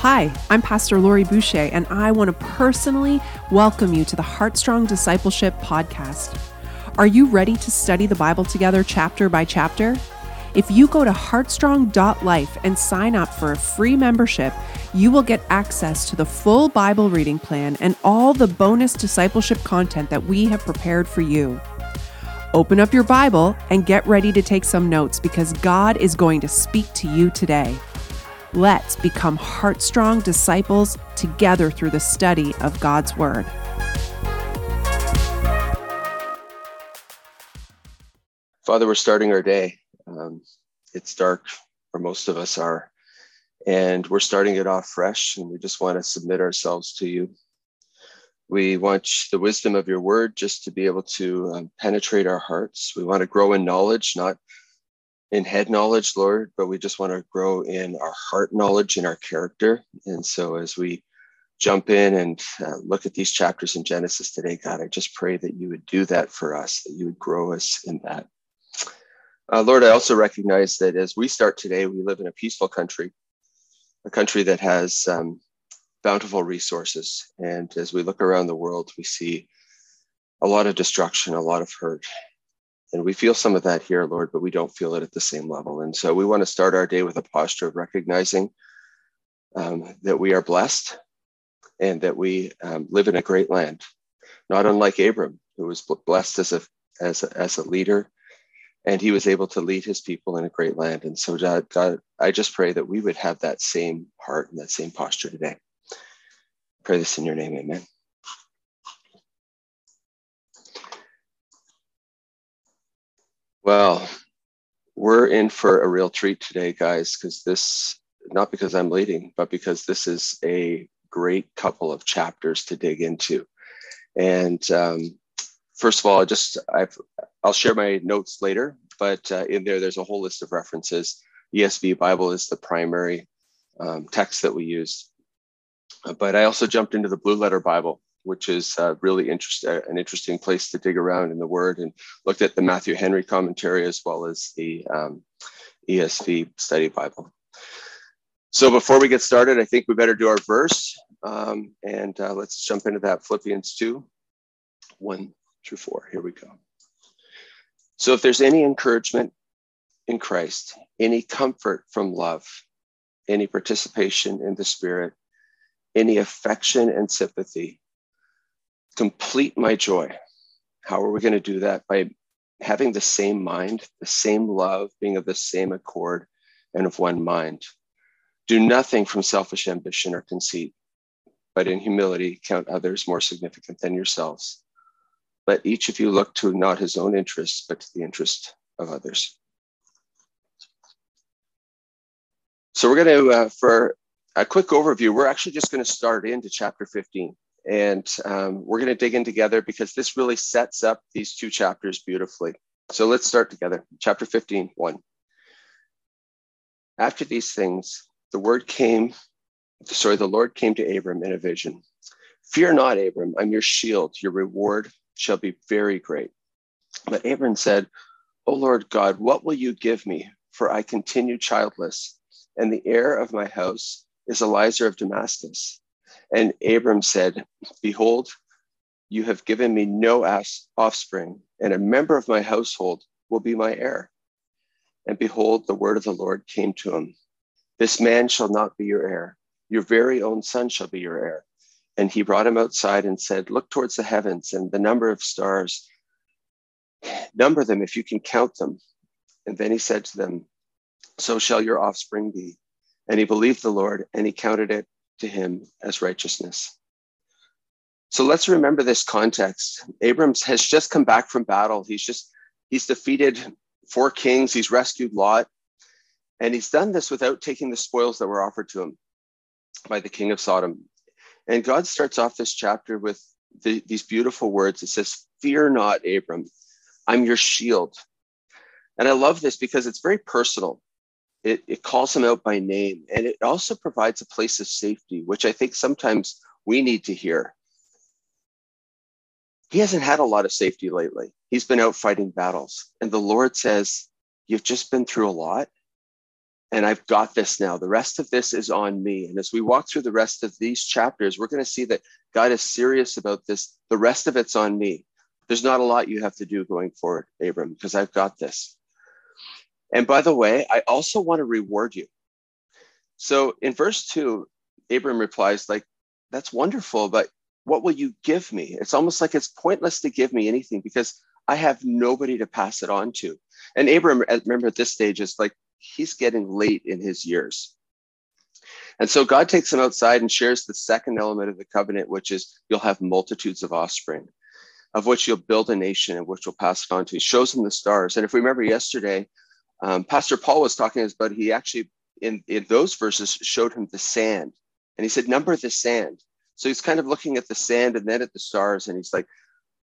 Hi, I'm Pastor Lori Boucher, and I want to personally welcome you to the Heartstrong Discipleship Podcast. Are you ready to study the Bible together chapter by chapter? If you go to heartstrong.life and sign up for a free membership, you will get access to the full Bible reading plan and all the bonus discipleship content that we have prepared for you. Open up your Bible and get ready to take some notes because God is going to speak to you today. Let's become heartstrong disciples together through the study of God's Word. Father, we're starting our day. Um, it's dark, or most of us are, and we're starting it off fresh, and we just want to submit ourselves to you. We want the wisdom of your word just to be able to um, penetrate our hearts. We want to grow in knowledge, not in head knowledge, Lord, but we just want to grow in our heart knowledge and our character. And so as we jump in and uh, look at these chapters in Genesis today, God, I just pray that you would do that for us, that you would grow us in that. Uh, Lord, I also recognize that as we start today, we live in a peaceful country, a country that has um, bountiful resources. And as we look around the world, we see a lot of destruction, a lot of hurt. And we feel some of that here, Lord, but we don't feel it at the same level. And so we want to start our day with a posture of recognizing um, that we are blessed and that we um, live in a great land, not unlike Abram, who was blessed as a, as a, as a leader, and he was able to lead his people in a great land. And so, God, God, I just pray that we would have that same heart and that same posture today. Pray this in your name, amen. Well, we're in for a real treat today, guys, because this, not because I'm leading, but because this is a great couple of chapters to dig into. And um, first of all, I just, I've, I'll share my notes later, but uh, in there, there's a whole list of references. ESV Bible is the primary um, text that we use. But I also jumped into the Blue Letter Bible, which is uh, really interest, uh, an interesting place to dig around in the Word, and looked at the Matthew Henry commentary as well as the um, ESV Study Bible. So before we get started, I think we better do our verse, um, and uh, let's jump into that Philippians 2, 1 through 4. Here we go. So if there's any encouragement in Christ, any comfort from love, any participation in the Spirit, any affection and sympathy, complete my joy. How are we going to do that? By having the same mind, the same love, being of the same accord and of one mind. Do nothing from selfish ambition or conceit, but in humility count others more significant than yourselves. Let each of you look to not his own interests, but to the interest of others. So we're going to, uh, for a quick overview, we're actually just going to start into chapter 15. And um, we're going to dig in together because this really sets up these two chapters beautifully. So let's start together. Chapter 15, 1. After these things, the word came, sorry, the Lord came to Abram in a vision. Fear not, Abram, I'm your shield. Your reward shall be very great. But Abram said, O Lord God, what will you give me? For I continue childless, and the heir of my house is Eliezer of Damascus. And Abram said, Behold, you have given me no offspring, and a member of my household will be my heir. And behold, the word of the Lord came to him This man shall not be your heir, your very own son shall be your heir. And he brought him outside and said, Look towards the heavens and the number of stars. Number them if you can count them. And then he said to them, So shall your offspring be. And he believed the Lord, and he counted it to him as righteousness. So let's remember this context. Abrams has just come back from battle. He's just, he's defeated four kings, he's rescued Lot, and he's done this without taking the spoils that were offered to him by the king of Sodom. And God starts off this chapter with the, these beautiful words. It says, Fear not, Abram, I'm your shield. And I love this because it's very personal it, it calls him out by name and it also provides a place of safety which i think sometimes we need to hear he hasn't had a lot of safety lately he's been out fighting battles and the lord says you've just been through a lot and I've got this now. The rest of this is on me. And as we walk through the rest of these chapters, we're going to see that God is serious about this. The rest of it's on me. There's not a lot you have to do going forward, Abram, because I've got this. And by the way, I also want to reward you. So in verse two, Abram replies, like, that's wonderful, but what will you give me? It's almost like it's pointless to give me anything because I have nobody to pass it on to. And Abram, uh, remember at this stage, is like he's getting late in his years. And so God takes him outside and shares the second element of the covenant, which is you'll have multitudes of offspring, of which you'll build a nation and which you'll pass it on to. He shows him the stars. And if we remember yesterday, um, Pastor Paul was talking about he actually in, in those verses showed him the sand. And he said, number the sand. So he's kind of looking at the sand and then at the stars, and he's like,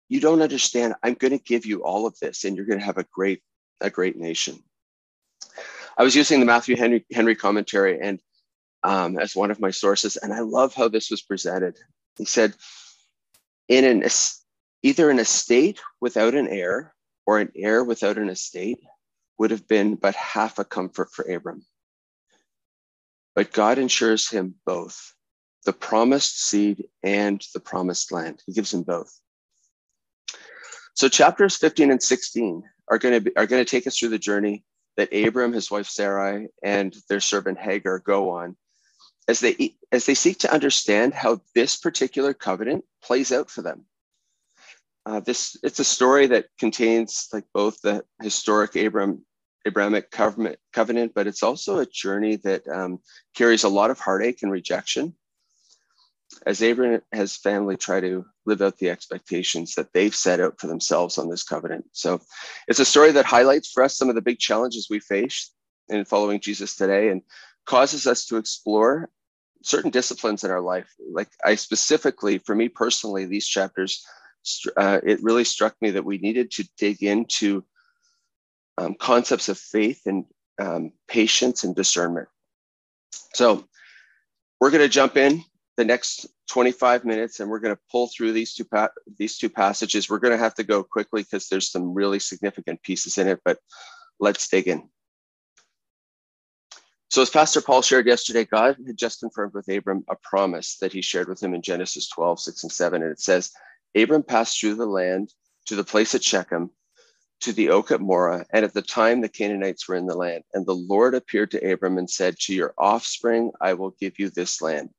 You don't understand. I'm going to give you all of this, and you're going to have a great, a great nation. I was using the Matthew Henry, Henry commentary and um, as one of my sources, and I love how this was presented. He said, in an either an estate without an heir or an heir without an estate would have been but half a comfort for Abram. But God ensures him both the promised seed and the promised land. He gives him both. So chapters 15 and 16 are going to be, are going to take us through the journey that Abram, his wife Sarai, and their servant Hagar go on as they as they seek to understand how this particular covenant plays out for them. Uh, this it's a story that contains like both the historic Abram Abrahamic covenant, covenant, but it's also a journey that um, carries a lot of heartache and rejection as Abraham and his family try to live out the expectations that they've set out for themselves on this covenant. So it's a story that highlights for us some of the big challenges we face in following Jesus today and causes us to explore certain disciplines in our life. Like I specifically, for me personally, these chapters, uh, it really struck me that we needed to dig into um, concepts of faith and um, patience and discernment. So we're going to jump in the next 25 minutes and we're going to pull through these two pa- these two passages we're going to have to go quickly because there's some really significant pieces in it but let's dig in so as pastor paul shared yesterday god had just confirmed with abram a promise that he shared with him in genesis 12 6 and 7 and it says abram passed through the land to the place at shechem to the oak at moreh and at the time the canaanites were in the land and the lord appeared to abram and said to your offspring i will give you this land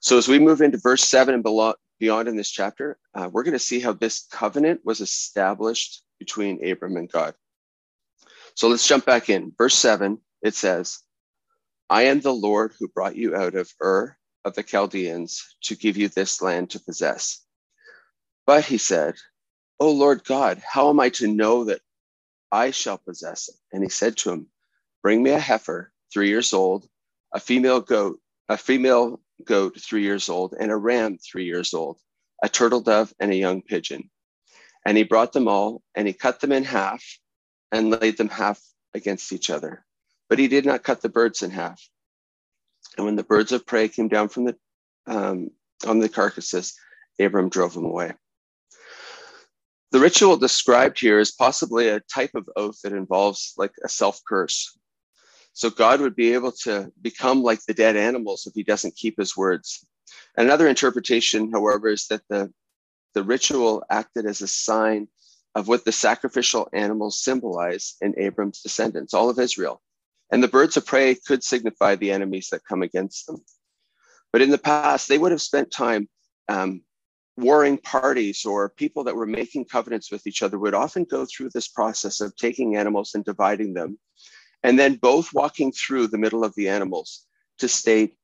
so as we move into verse seven and beyond in this chapter, uh, we're going to see how this covenant was established between Abram and God. So let's jump back in. Verse seven, it says, I am the Lord who brought you out of Ur of the Chaldeans to give you this land to possess. But he said, O Lord God, how am I to know that I shall possess it? And he said to him, Bring me a heifer, three years old, a female goat, a female goat three years old, and a ram three years old, a turtle dove, and a young pigeon. And he brought them all, and he cut them in half and laid them half against each other. But he did not cut the birds in half. And when the birds of prey came down from the um, on the carcasses, Abram drove them away. The ritual described here is possibly a type of oath that involves like a self curse, so God would be able to become like the dead animals if he doesn't keep his words. Another interpretation, however, is that the, the ritual acted as a sign of what the sacrificial animals symbolize in Abram's descendants, all of Israel. And the birds of prey could signify the enemies that come against them. But in the past, they would have spent time um, warring parties or people that were making covenants with each other would often go through this process of taking animals and dividing them and then both walking through the middle of the animals to state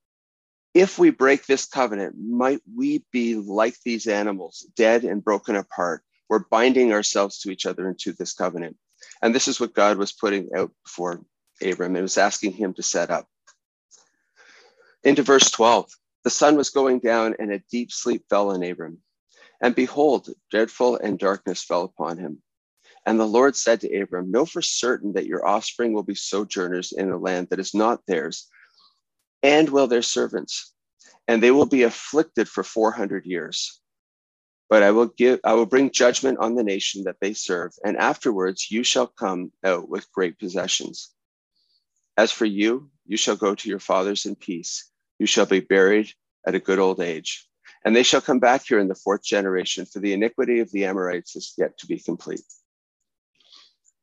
if we break this covenant, might we be like these animals, dead and broken apart? We're binding ourselves to each other into this covenant. And this is what God was putting out before Abram. It was asking him to set up. Into verse 12 the sun was going down, and a deep sleep fell on Abram. And behold, dreadful and darkness fell upon him. And the Lord said to Abram, Know for certain that your offspring will be sojourners in a land that is not theirs, and will their servants, and they will be afflicted for 400 years. But I will give, I will bring judgment on the nation that they serve, and afterwards you shall come out with great possessions. As for you, you shall go to your fathers in peace. You shall be buried at a good old age. And they shall come back here in the fourth generation, for the iniquity of the Amorites is yet to be complete.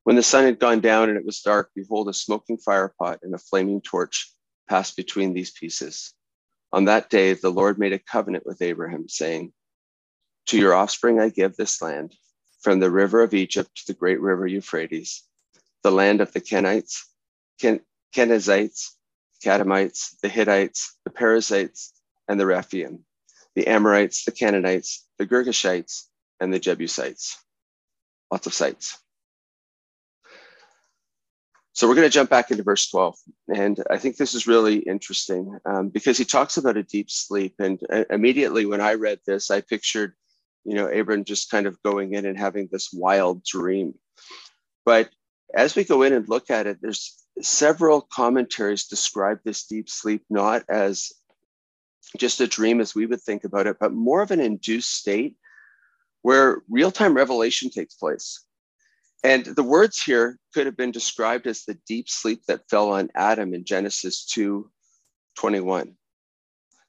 When the sun had gone down and it was dark, behold, a smoking firepot and a flaming torch passed between these pieces. On that day, the Lord made a covenant with Abraham, saying, To your offspring I give this land, from the river of Egypt to the great river Euphrates, the land of the Kenites, Ken- Kenizzites, the Hittites, the Perizzites, and the Rephaim, the Amorites, the Canaanites, the Girgashites, and the Jebusites. Lots of sites. So we're going to jump back into verse 12. And I think this is really interesting um, because he talks about a deep sleep. And uh, immediately when I read this, I pictured, you know, Abram just kind of going in and having this wild dream. But as we go in and look at it, there's several commentaries describe this deep sleep not as just a dream as we would think about it, but more of an induced state where real time revelation takes place. And the words here could have been described as the deep sleep that fell on Adam in Genesis 2 21.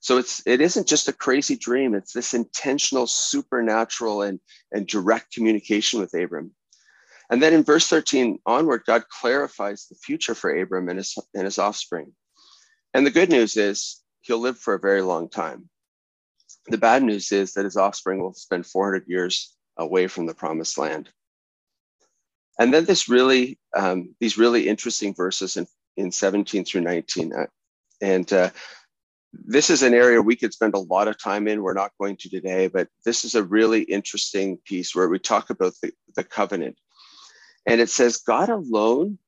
So it's it isn't just a crazy dream, it's this intentional, supernatural, and, and direct communication with Abram. And then in verse 13 onward, God clarifies the future for Abram and his, and his offspring. And the good news is he'll live for a very long time. The bad news is that his offspring will spend 400 years away from the promised land. And then this really, um, these really interesting verses in, in 17 through 19. Uh, and uh, this is an area we could spend a lot of time in. We're not going to today, but this is a really interesting piece where we talk about the, the covenant. And it says, God alone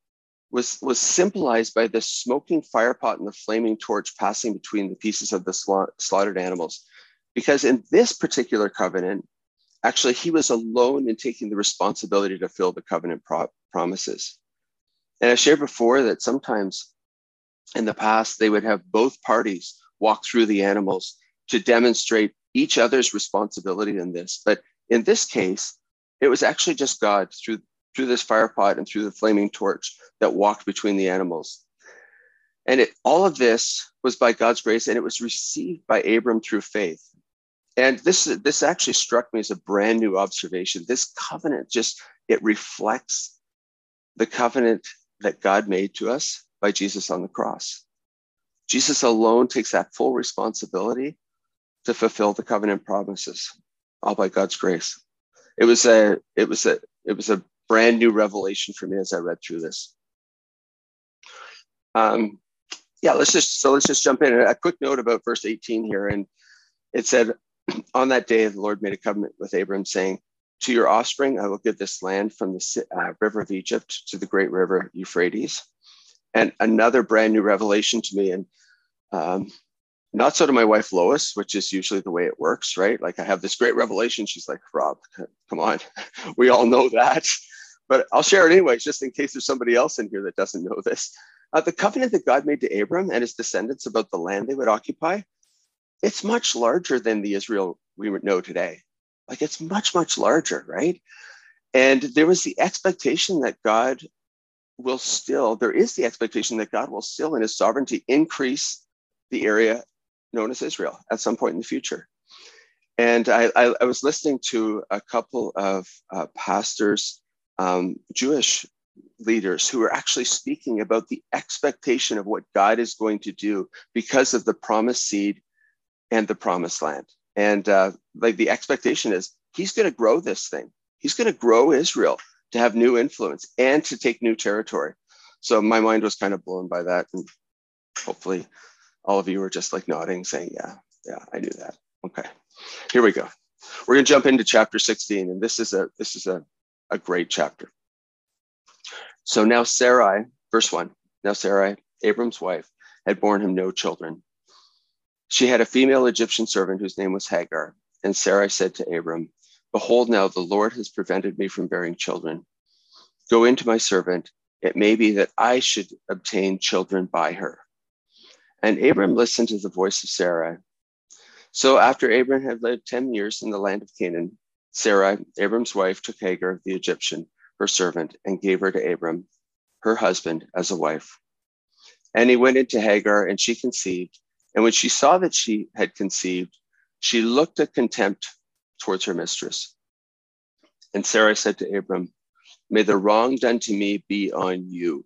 was, was symbolized by the smoking firepot and the flaming torch passing between the pieces of the sla- slaughtered animals. Because in this particular covenant, Actually, he was alone in taking the responsibility to fill the covenant pro- promises. And I shared before that sometimes in the past, they would have both parties walk through the animals to demonstrate each other's responsibility in this. But in this case, it was actually just God through, through this fire pot and through the flaming torch that walked between the animals. And it, all of this was by God's grace, and it was received by Abram through faith. And this this actually struck me as a brand new observation. This covenant just it reflects the covenant that god made to us by jesus on the cross. Jesus alone takes that full responsibility to fulfill the covenant promises all by god's grace. It was a it was a it was a brand new revelation for me as i read through this um yeah let's just so let's just jump in a quick note about verse 18 here and it said on that day, the Lord made a covenant with Abram, saying, To your offspring, I will give this land from the uh, river of Egypt to the great river Euphrates. And another brand new revelation to me, and um, not so to my wife Lois, which is usually the way it works, right? Like I have this great revelation. She's like, Robb, come on. we all know that. But I'll share it anyways, just in case there's somebody else in here that doesn't know this. Uh, the covenant that God made to Abram and his descendants about the land they would occupy it's much larger than the Israel we would know today. Like it's much, much larger, right? And there was the expectation that God will still, there is the expectation that God will still, in his sovereignty, increase the area known as Israel at some point in the future. And I, I, I was listening to a couple of uh, pastors, um, Jewish leaders, who are actually speaking about the expectation of what God is going to do because of the promised seed and the promised land. And uh, like the expectation is he's going to grow this thing. He's going to grow Israel to have new influence and to take new territory. So my mind was kind of blown by that. And hopefully all of you were just like nodding, saying, yeah, yeah, I knew that. Okay, here we go. We're going to jump into chapter 16. And this is a, this is a, a great chapter. So now Sarai, verse one, now Sarai, Abram's wife, had borne him no children she had a female Egyptian servant whose name was Hagar. And Sarai said to Abram, Behold, now the Lord has prevented me from bearing children. Go into my servant. It may be that I should obtain children by her. And Abram listened to the voice of Sarai. So after Abram had lived 10 years in the land of Canaan, Sarai, Abram's wife, took Hagar, the Egyptian, her servant, and gave her to Abram, her husband, as a wife. And he went into Hagar, and she conceived. And when she saw that she had conceived, she looked at contempt towards her mistress. And Sarah said to Abram, May the wrong done to me be on you.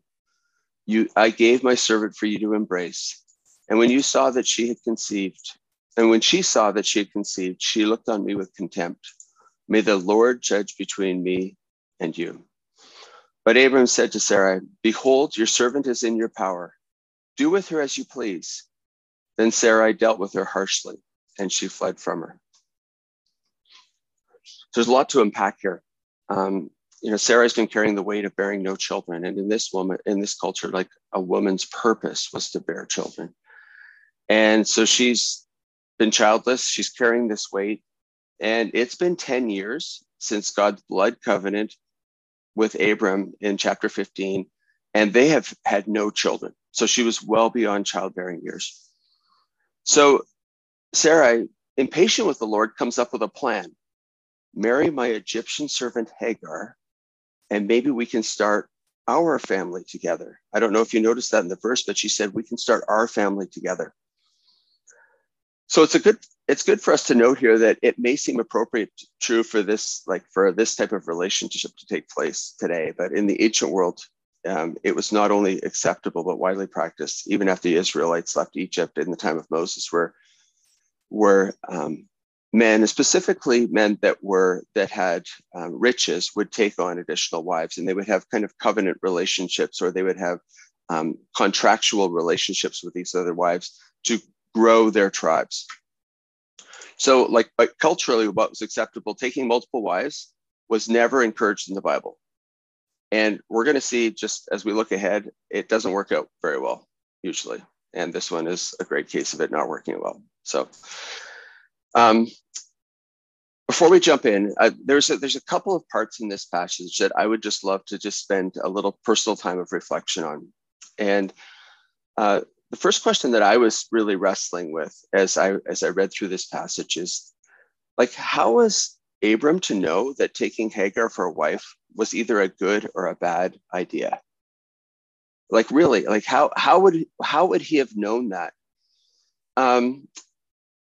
You I gave my servant for you to embrace. And when you saw that she had conceived, and when she saw that she had conceived, she looked on me with contempt. May the Lord judge between me and you. But Abram said to Sarah, Behold, your servant is in your power. Do with her as you please. Then Sarai dealt with her harshly, and she fled from her. There's a lot to unpack here. Um, you know, Sarah's been carrying the weight of bearing no children, and in this woman, in this culture, like a woman's purpose was to bear children, and so she's been childless. She's carrying this weight, and it's been ten years since God's blood covenant with Abram in chapter 15, and they have had no children. So she was well beyond childbearing years. So Sarai, impatient with the Lord, comes up with a plan marry my Egyptian servant Hagar, and maybe we can start our family together. I don't know if you noticed that in the verse, but she said we can start our family together. So it's a good it's good for us to note here that it may seem appropriate true for this like for this type of relationship to take place today, but in the ancient world, um, it was not only acceptable but widely practiced even after the Israelites left Egypt in the time of Moses, where where um, men, specifically men that were that had um, riches, would take on additional wives, and they would have kind of covenant relationships, or they would have um, contractual relationships with these other wives to grow their tribes. So, like, culturally, what was acceptable, taking multiple wives, was never encouraged in the Bible. And we're going to see, just as we look ahead, it doesn't work out very well, usually. And this one is a great case of it not working well. So, um, before we jump in, uh, there's a, there's a couple of parts in this passage that I would just love to just spend a little personal time of reflection on. And uh, the first question that I was really wrestling with as I as I read through this passage is like how was Abram to know that taking Hagar for a wife was either a good or a bad idea? Like really, like how how would how would he have known that? Um,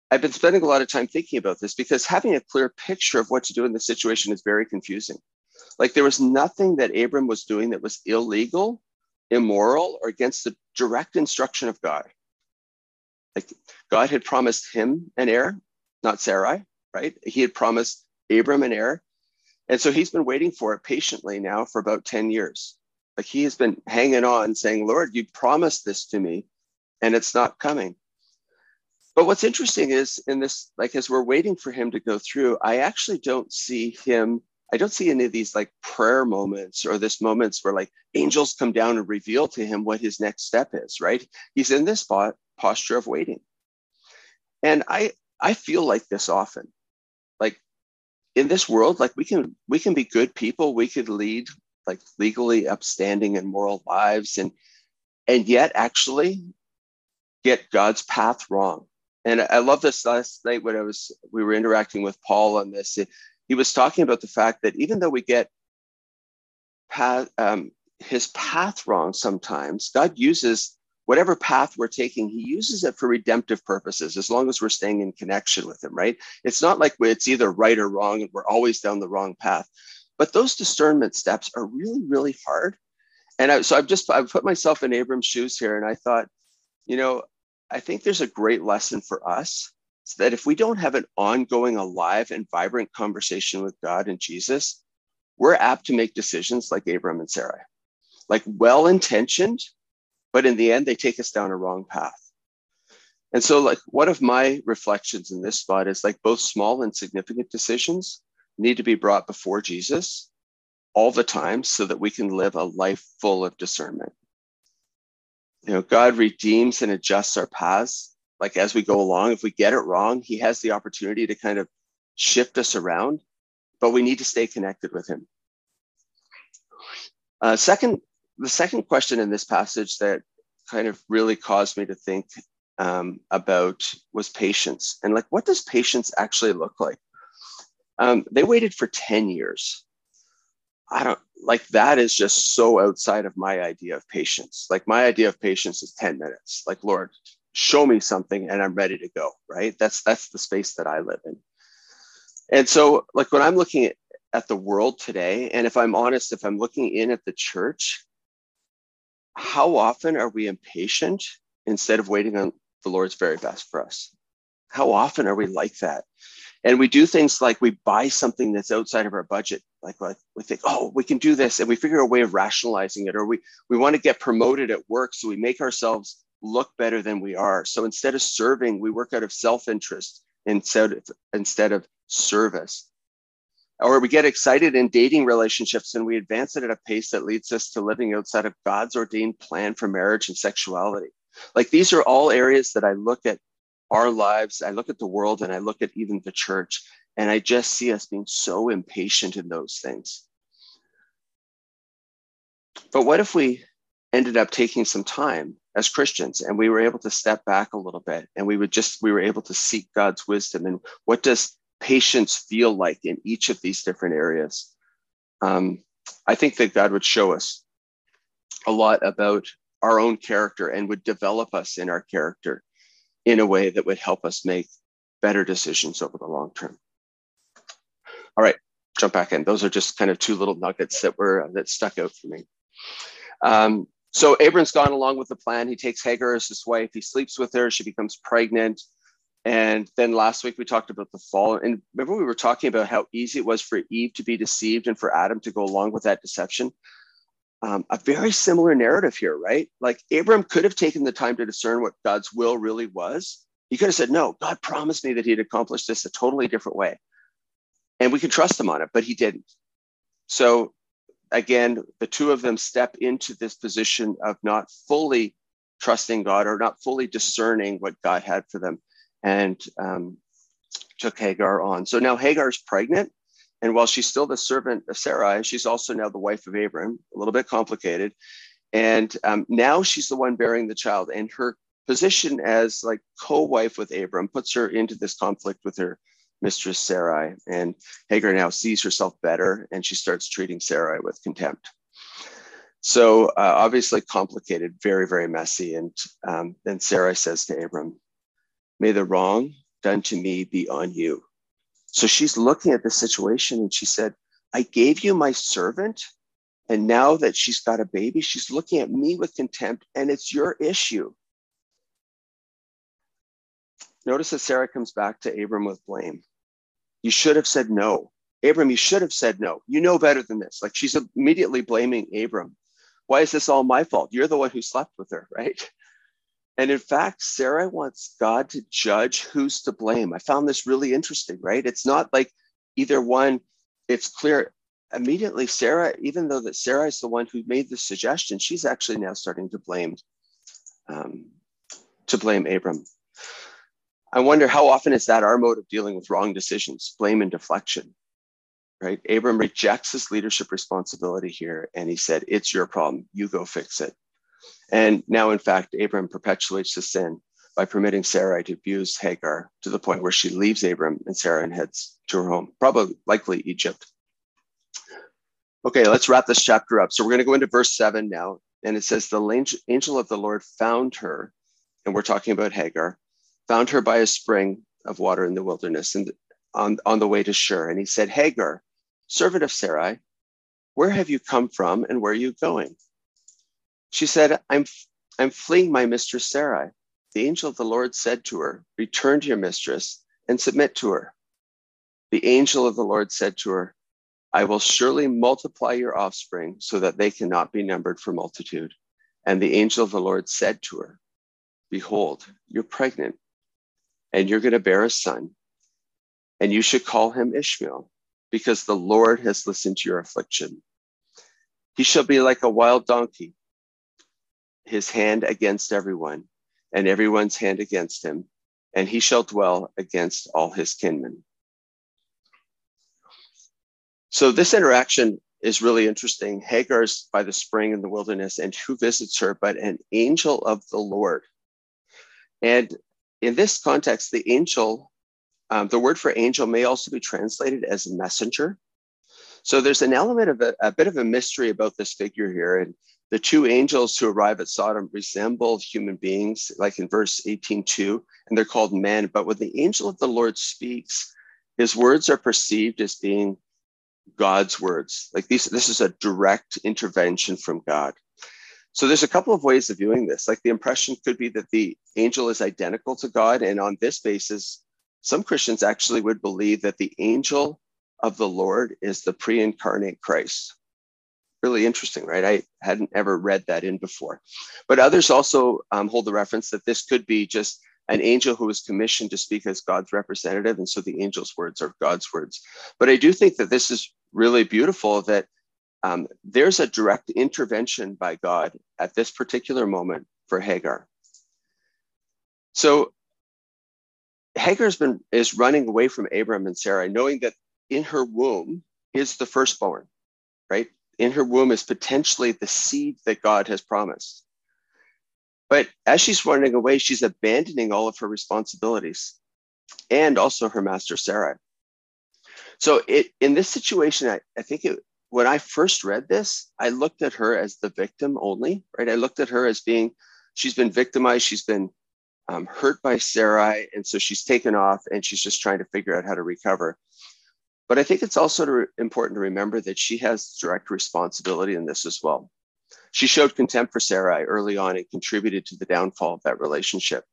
I've been spending a lot of time thinking about this because having a clear picture of what to do in the situation is very confusing. Like there was nothing that Abram was doing that was illegal immoral or against the direct instruction of God. Like God had promised him an heir, not Sarai, right? He had promised Abram an heir. And so he's been waiting for it patiently now for about 10 years. Like he has been hanging on saying, Lord, you promised this to me and it's not coming. But what's interesting is in this, like as we're waiting for him to go through, I actually don't see him I don't see any of these like prayer moments or this moments where like angels come down and reveal to him what his next step is, right? He's in this posture of waiting. And I I feel like this often. Like in this world, like we can we can be good people, we could lead like legally upstanding and moral lives and and yet actually get God's path wrong. And I love this last night when I was we were interacting with Paul on this. It, he was talking about the fact that even though we get path, um, his path wrong sometimes, God uses whatever path we're taking, he uses it for redemptive purposes as long as we're staying in connection with him, right? It's not like it's either right or wrong and we're always down the wrong path. But those discernment steps are really, really hard. And I, so I've just I've put myself in Abram's shoes here, and I thought, you know, I think there's a great lesson for us so that if we don't have an ongoing, alive, and vibrant conversation with God and Jesus, we're apt to make decisions like Abram and Sarah, like well intentioned, but in the end, they take us down a wrong path. And so, like, one of my reflections in this spot is like both small and significant decisions need to be brought before Jesus all the time so that we can live a life full of discernment. You know, God redeems and adjusts our paths like as we go along if we get it wrong he has the opportunity to kind of shift us around but we need to stay connected with him uh, second the second question in this passage that kind of really caused me to think um, about was patience and like what does patience actually look like um, they waited for 10 years I don't like that is just so outside of my idea of patience. Like my idea of patience is 10 minutes. Like, Lord, show me something and I'm ready to go. Right. That's that's the space that I live in. And so, like when I'm looking at, at the world today, and if I'm honest, if I'm looking in at the church, how often are we impatient instead of waiting on the Lord's very best for us? How often are we like that? And we do things like we buy something that's outside of our budget. Like, like we think, oh, we can do this, and we figure a way of rationalizing it, or we we want to get promoted at work, so we make ourselves look better than we are. So instead of serving, we work out of self-interest instead of, instead of service. Or we get excited in dating relationships and we advance it at a pace that leads us to living outside of God's ordained plan for marriage and sexuality. Like these are all areas that I look at our lives, I look at the world, and I look at even the church, and I just see us being so impatient in those things. But what if we ended up taking some time as Christians and we were able to step back a little bit and we would just, we were able to seek God's wisdom and what does patience feel like in each of these different areas? Um, I think that God would show us a lot about our own character and would develop us in our character in a way that would help us make better decisions over the long term. All right, jump back in. Those are just kind of two little nuggets that were that stuck out for me. Um, so Abram's gone along with the plan. He takes Hagar as his wife. He sleeps with her. She becomes pregnant. And then last week we talked about the fall. And remember, we were talking about how easy it was for Eve to be deceived and for Adam to go along with that deception um, a very similar narrative here, right? Like Abram could have taken the time to discern what God's will really was. He could have said, No, God promised me that he'd accomplish this a totally different way. And we can trust him on it, but he didn't. So again, the two of them step into this position of not fully trusting God or not fully discerning what God had for them and um, took Hagar on. So now Hagar's pregnant and while she's still the servant of Sarai, she's also now the wife of Abram, a little bit complicated. And um, now she's the one bearing the child. And her position as like co-wife with Abram puts her into this conflict with her mistress Sarai. And Hagar now sees herself better and she starts treating Sarai with contempt. So uh, obviously complicated, very, very messy. And um, then Sarai says to Abram, may the wrong done to me be on you so she's looking at the situation and she said, I gave you my servant. And now that she's got a baby, she's looking at me with contempt, and it's your issue. Notice that Sarah comes back to Abram with blame. You should have said no. Abram, you should have said no. You know better than this. Like she's immediately blaming Abram. Why is this all my fault? You're the one who slept with her, right? And in fact, Sarah wants God to judge who's to blame. I found this really interesting, right? It's not like either one, it's clear immediately Sarah, even though that Sarah is the one who made the suggestion, she's actually now starting to blame um, to blame Abram. I wonder how often is that our mode of dealing with wrong decisions, blame and deflection, right? Abram rejects his leadership responsibility here and he said, It's your problem. You go fix it. And now, in fact, Abram perpetuates the sin by permitting Sarai to abuse Hagar to the point where she leaves Abram and Sarah and heads to her home, probably likely Egypt. Okay, let's wrap this chapter up. So we're going to go into verse seven now. And it says, The angel of the Lord found her, and we're talking about Hagar, found her by a spring of water in the wilderness and on, on the way to Shur. And he said, Hagar, servant of Sarai, where have you come from and where are you going? She said, I'm, I'm fleeing my mistress Sarai. The angel of the Lord said to her, Return to your mistress and submit to her. The angel of the Lord said to her, I will surely multiply your offspring so that they cannot be numbered for multitude. And the angel of the Lord said to her, Behold, you're pregnant, and you're going to bear a son, and you should call him Ishmael, because the Lord has listened to your affliction. He shall be like a wild donkey his hand against everyone, and everyone's hand against him, and he shall dwell against all his kinmen. So this interaction is really interesting. Hagar's by the spring in the wilderness, and who visits her but an angel of the Lord? And in this context, the angel, um, the word for angel may also be translated as messenger. So there's an element of a, a bit of a mystery about this figure here. And the two angels who arrive at Sodom resemble human beings, like in verse 18:2, and they're called men. But when the angel of the Lord speaks, his words are perceived as being God's words. Like these, this is a direct intervention from God. So there's a couple of ways of viewing this. Like the impression could be that the angel is identical to God. And on this basis, some Christians actually would believe that the angel of the Lord is the pre incarnate Christ. Really interesting, right? I hadn't ever read that in before. But others also um, hold the reference that this could be just an angel who was commissioned to speak as God's representative. And so the angel's words are God's words. But I do think that this is really beautiful that um, there's a direct intervention by God at this particular moment for Hagar. So Hagar's been is running away from Abram and Sarah, knowing that in her womb is the firstborn, right? In her womb is potentially the seed that God has promised. But as she's running away, she's abandoning all of her responsibilities and also her master Sarah. So it in this situation, I, I think it, when I first read this, I looked at her as the victim only, right? I looked at her as being, she's been victimized, she's been um, hurt by Sarai, and so she's taken off and she's just trying to figure out how to recover. But I think it's also to re- important to remember that she has direct responsibility in this as well. She showed contempt for Sarai early on and contributed to the downfall of that relationship.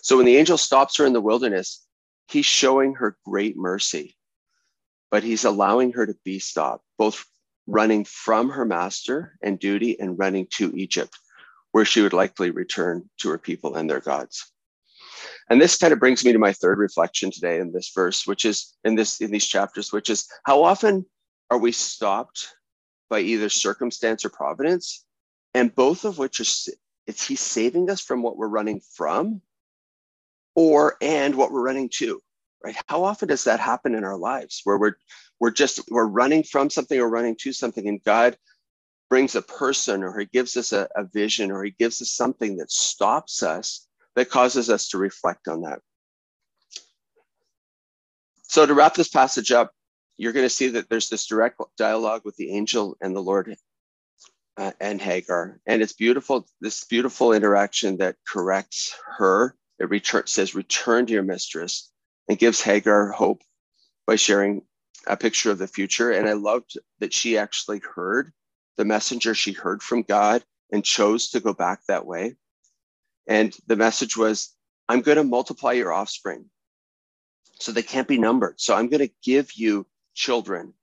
So when the angel stops her in the wilderness, he's showing her great mercy but he's allowing her to be stopped, both running from her master and duty and running to Egypt, where she would likely return to her people and their gods. And this kind of brings me to my third reflection today in this verse, which is in this in these chapters, which is how often are we stopped by either circumstance or providence, and both of which are it's he's saving us from what we're running from, or and what we're running to right? How often does that happen in our lives where we're we're just we're running from something or running to something and god brings a person or he gives us a, a vision or he gives us something that stops us that causes us to reflect on that? So to wrap this passage up you're going to see that there's this direct dialogue with the angel and the lord uh, and hagar. And it's beautiful this beautiful interaction that corrects her. It return, says return to your mistress and gives Hagar hope by sharing a picture of the future. And I loved that she actually heard the messenger, she heard from God and chose to go back that way. And the message was, I'm going to multiply your offspring. So they can't be numbered. So I'm going to give you children.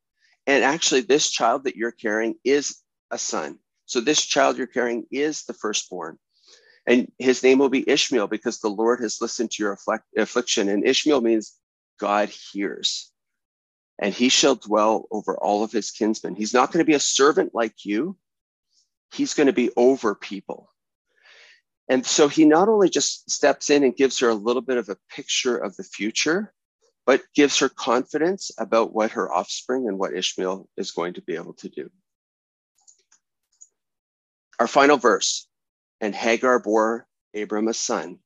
And actually, this child that you're carrying is a son. So this child you're carrying is the firstborn. And his name will be Ishmael because the Lord has listened to your affliction. And Ishmael means God hears. And he shall dwell over all of his kinsmen. He's not going to be a servant like you, he's going to be over people. And so he not only just steps in and gives her a little bit of a picture of the future, but gives her confidence about what her offspring and what Ishmael is going to be able to do. Our final verse and Hagar bore Abram a son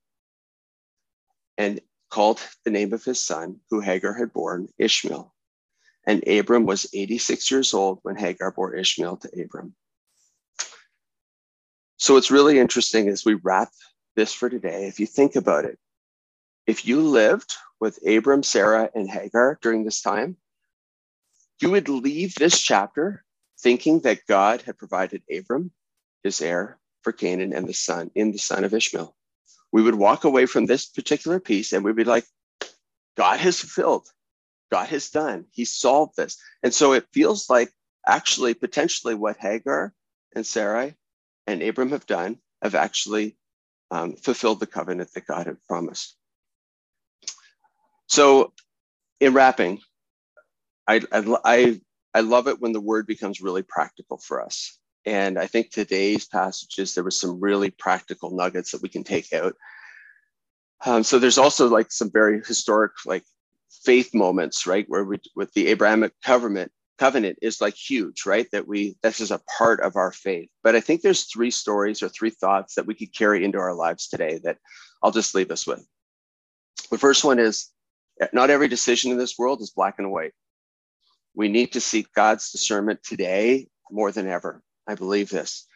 and called the name of his son, who Hagar had borne, Ishmael. And Abram was 86 years old when Hagar bore Ishmael to Abram. So what's really interesting as we wrap this for today. If you think about it, if you lived with Abram, Sarah, and Hagar during this time, you would leave this chapter thinking that God had provided Abram, his heir, for Canaan and the son in the son of Ishmael. We would walk away from this particular piece and we'd be like, God has fulfilled, God has done, He solved this. And so it feels like actually potentially what Hagar and Sarai and Abram have done have actually um, fulfilled the covenant that God had promised. So, in wrapping, I, I, I love it when the word becomes really practical for us. And I think today's passages, there was some really practical nuggets that we can take out. Um, so there's also like some very historic, like faith moments, right? Where we, with the Abrahamic covenant, covenant is like huge, right? That we, this is a part of our faith. But I think there's three stories or three thoughts that we could carry into our lives today that I'll just leave us with. The first one is not every decision in this world is black and white We need to seek God's discernment today more than ever. I believe this.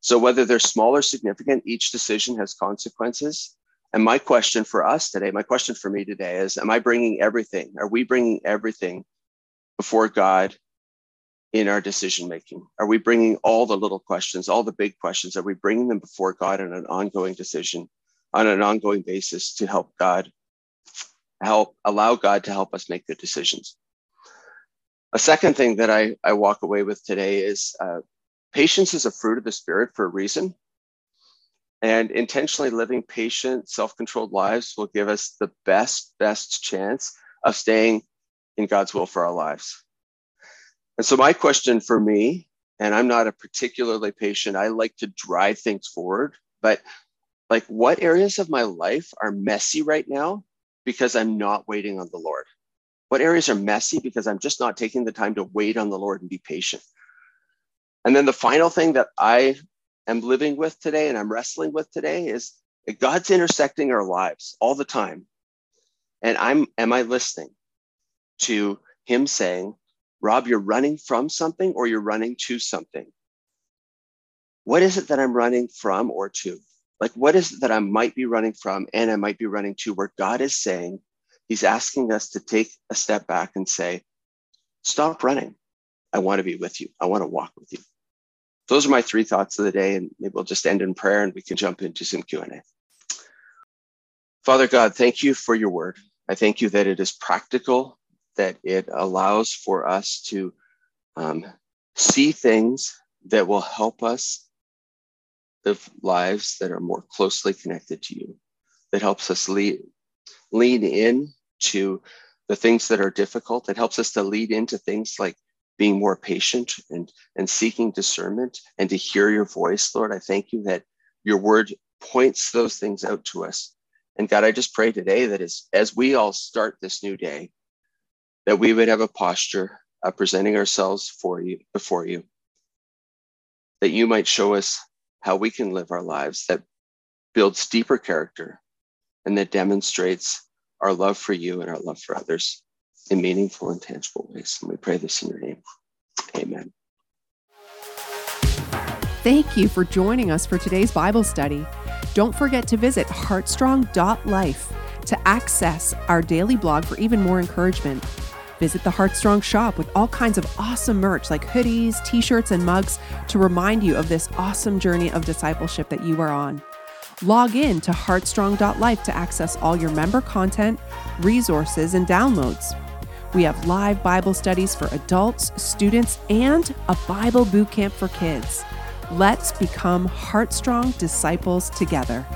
So, whether they're small or significant, each decision has consequences. And my question for us today, my question for me today is Am I bringing everything? Are we bringing everything before God in our decision making? Are we bringing all the little questions, all the big questions? Are we bringing them before God in an ongoing decision, on an ongoing basis to help God, help allow God to help us make good decisions? A second thing that I, I walk away with today is uh, patience is a fruit of the Spirit for a reason. And intentionally living patient, self controlled lives will give us the best, best chance of staying in God's will for our lives. And so, my question for me, and I'm not a particularly patient, I like to drive things forward, but like what areas of my life are messy right now because I'm not waiting on the Lord? What areas are messy because I'm just not taking the time to wait on the Lord and be patient? And then the final thing that I am living with today and I'm wrestling with today is God's intersecting our lives all the time. And I'm am I listening to him saying, Robb, you're running from something or you're running to something. What is it that I'm running from or to? Like, what is it that I might be running from and I might be running to where God is saying, He's asking us to take a step back and say, Stop running. I want to be with you. I want to walk with you. Those are my three thoughts of the day, and maybe we'll just end in prayer and we can jump into some Q&A. Father God, thank you for your word. I thank you that it is practical that it allows for us to um, see things that will help us live lives that are more closely connected to you, that helps us lead, lean in to the things that are difficult. It helps us to lead into things like being more patient and, and seeking discernment and to hear your voice, Lord. I thank you that your word points those things out to us. And God, I just pray today that as, as we all start this new day, that we would have a posture of presenting ourselves for you before you that you might show us how we can live our lives that builds deeper character and that demonstrates our love for you and our love for others in meaningful and tangible ways. And we pray this in your name. Amen. Thank you for joining us for today's Bible study. Don't forget to visit heartstrong.life to access our daily blog for even more encouragement. Visit the Heartstrong shop with all kinds of awesome merch like hoodies, t shirts, and mugs to remind you of this awesome journey of discipleship that you are on. Log in to heartstrong.life to access all your member content, resources, and downloads. We have live Bible studies for adults, students, and a Bible boot camp for kids. Let's become Heartstrong disciples together.